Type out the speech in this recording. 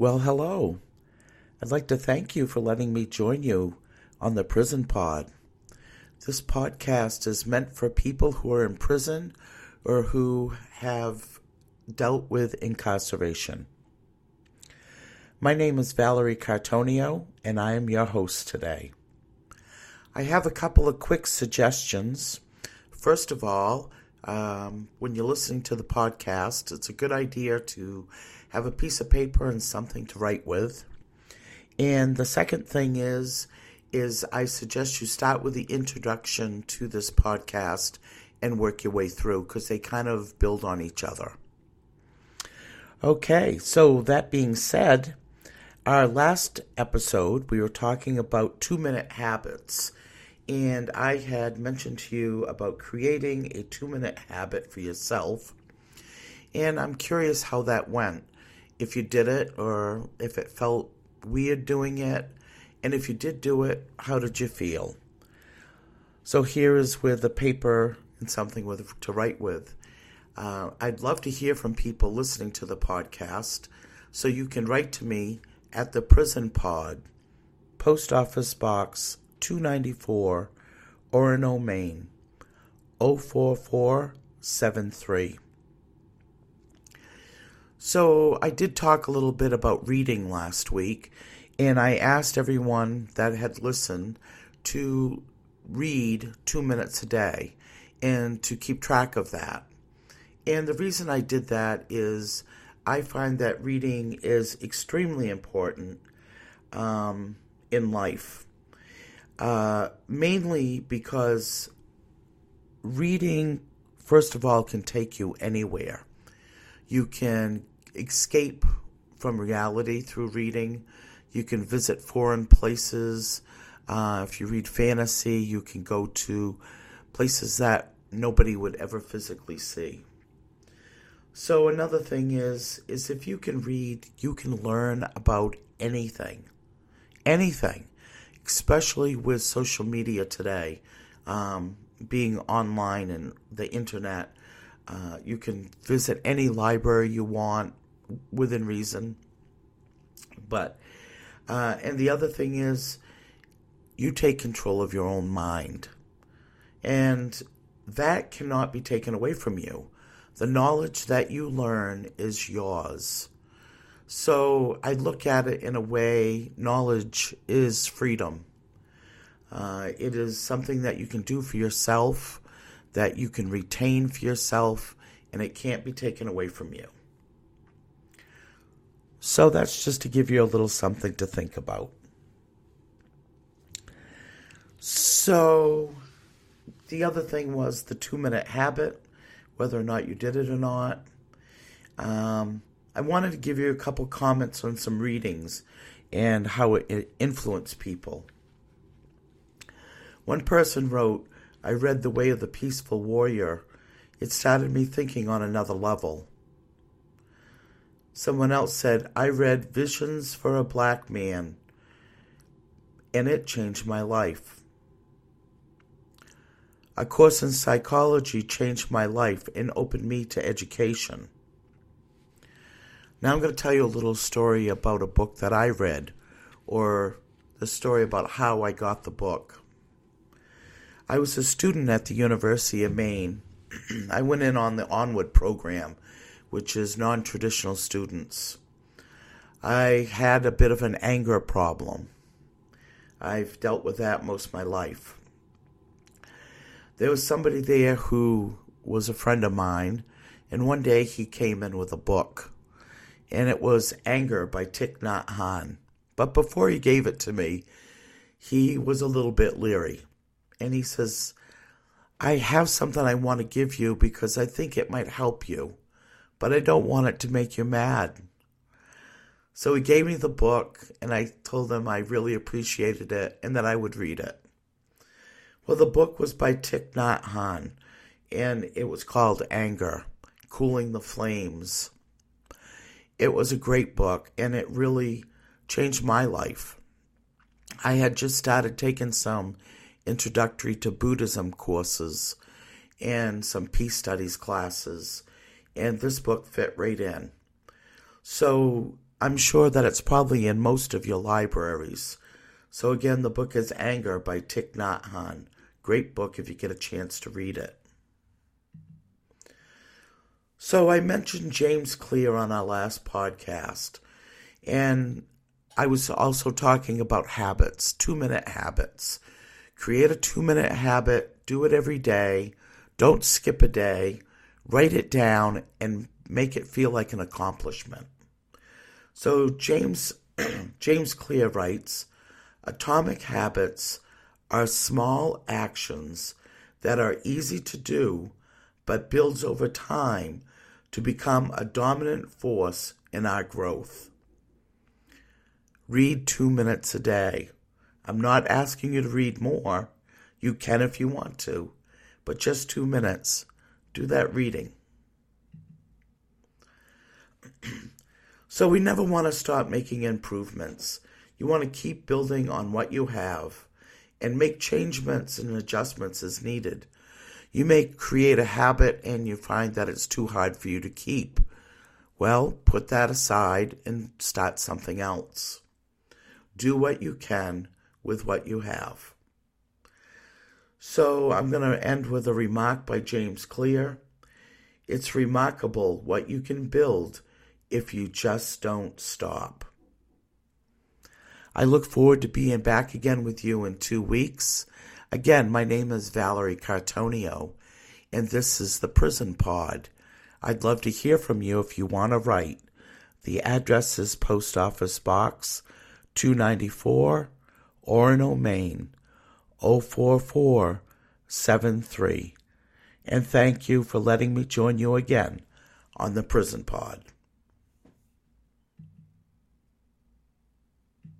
Well, hello. I'd like to thank you for letting me join you on the Prison Pod. This podcast is meant for people who are in prison or who have dealt with incarceration. My name is Valerie Cartonio, and I am your host today. I have a couple of quick suggestions. First of all, um, when you're listening to the podcast, it's a good idea to have a piece of paper and something to write with. And the second thing is, is I suggest you start with the introduction to this podcast and work your way through because they kind of build on each other. Okay, so that being said, our last episode we were talking about two minute habits and I had mentioned to you about creating a two minute habit for yourself. And I'm curious how that went. If you did it, or if it felt weird doing it. And if you did do it, how did you feel? So here is with a paper and something with to write with. Uh, I'd love to hear from people listening to the podcast. So you can write to me at the Prison Pod, Post Office Box 294, Orono, Maine 04473. So, I did talk a little bit about reading last week, and I asked everyone that had listened to read two minutes a day and to keep track of that. And the reason I did that is I find that reading is extremely important um, in life. Uh, mainly because reading, first of all, can take you anywhere. You can escape from reality through reading. You can visit foreign places. Uh, if you read fantasy, you can go to places that nobody would ever physically see. So another thing is is if you can read, you can learn about anything. Anything especially with social media today, um, being online and the internet. Uh, you can visit any library you want within reason. But, uh, and the other thing is, you take control of your own mind. And that cannot be taken away from you. The knowledge that you learn is yours. So I look at it in a way knowledge is freedom. Uh, it is something that you can do for yourself, that you can retain for yourself, and it can't be taken away from you. So that's just to give you a little something to think about. So the other thing was the two minute habit, whether or not you did it or not. Um, I wanted to give you a couple comments on some readings and how it influenced people. One person wrote, I read The Way of the Peaceful Warrior. It started me thinking on another level. Someone else said, I read Visions for a Black Man, and it changed my life. A course in psychology changed my life and opened me to education. Now I'm going to tell you a little story about a book that I read, or the story about how I got the book. I was a student at the University of Maine. I went in on the Onward program, which is non traditional students. I had a bit of an anger problem. I've dealt with that most of my life. There was somebody there who was a friend of mine, and one day he came in with a book and it was Anger by Thich Nhat Hanh. But before he gave it to me, he was a little bit leery. And he says, I have something I want to give you because I think it might help you, but I don't want it to make you mad. So he gave me the book, and I told him I really appreciated it and that I would read it. Well, the book was by Thich Nhat Hanh, and it was called Anger Cooling the Flames. It was a great book and it really changed my life. I had just started taking some introductory to Buddhism courses and some peace studies classes, and this book fit right in. So I'm sure that it's probably in most of your libraries. So again, the book is Anger by Thich Nhat Hanh. Great book if you get a chance to read it. So I mentioned James Clear on our last podcast, and I was also talking about habits, two minute habits. Create a two minute habit, do it every day, don't skip a day, write it down, and make it feel like an accomplishment. So James James Clear writes, Atomic habits are small actions that are easy to do but builds over time to become a dominant force in our growth. Read two minutes a day. I'm not asking you to read more. You can if you want to, but just two minutes. Do that reading. so, we never want to stop making improvements. You want to keep building on what you have and make changements and adjustments as needed you may create a habit and you find that it's too hard for you to keep. Well, put that aside and start something else. Do what you can with what you have. So I'm going to end with a remark by James Clear. It's remarkable what you can build if you just don't stop. I look forward to being back again with you in two weeks. Again, my name is Valerie Cartonio, and this is the Prison Pod. I'd love to hear from you if you want to write. The address is Post Office Box 294, Orono, Maine 04473. And thank you for letting me join you again on the Prison Pod.